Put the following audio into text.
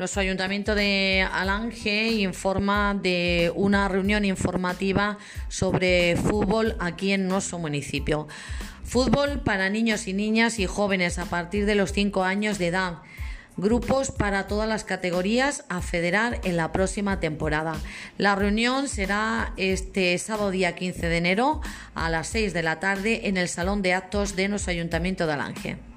Nuestro ayuntamiento de Alange informa de una reunión informativa sobre fútbol aquí en nuestro municipio. Fútbol para niños y niñas y jóvenes a partir de los 5 años de edad. Grupos para todas las categorías a federar en la próxima temporada. La reunión será este sábado día 15 de enero a las 6 de la tarde en el Salón de Actos de nuestro Ayuntamiento de Alange.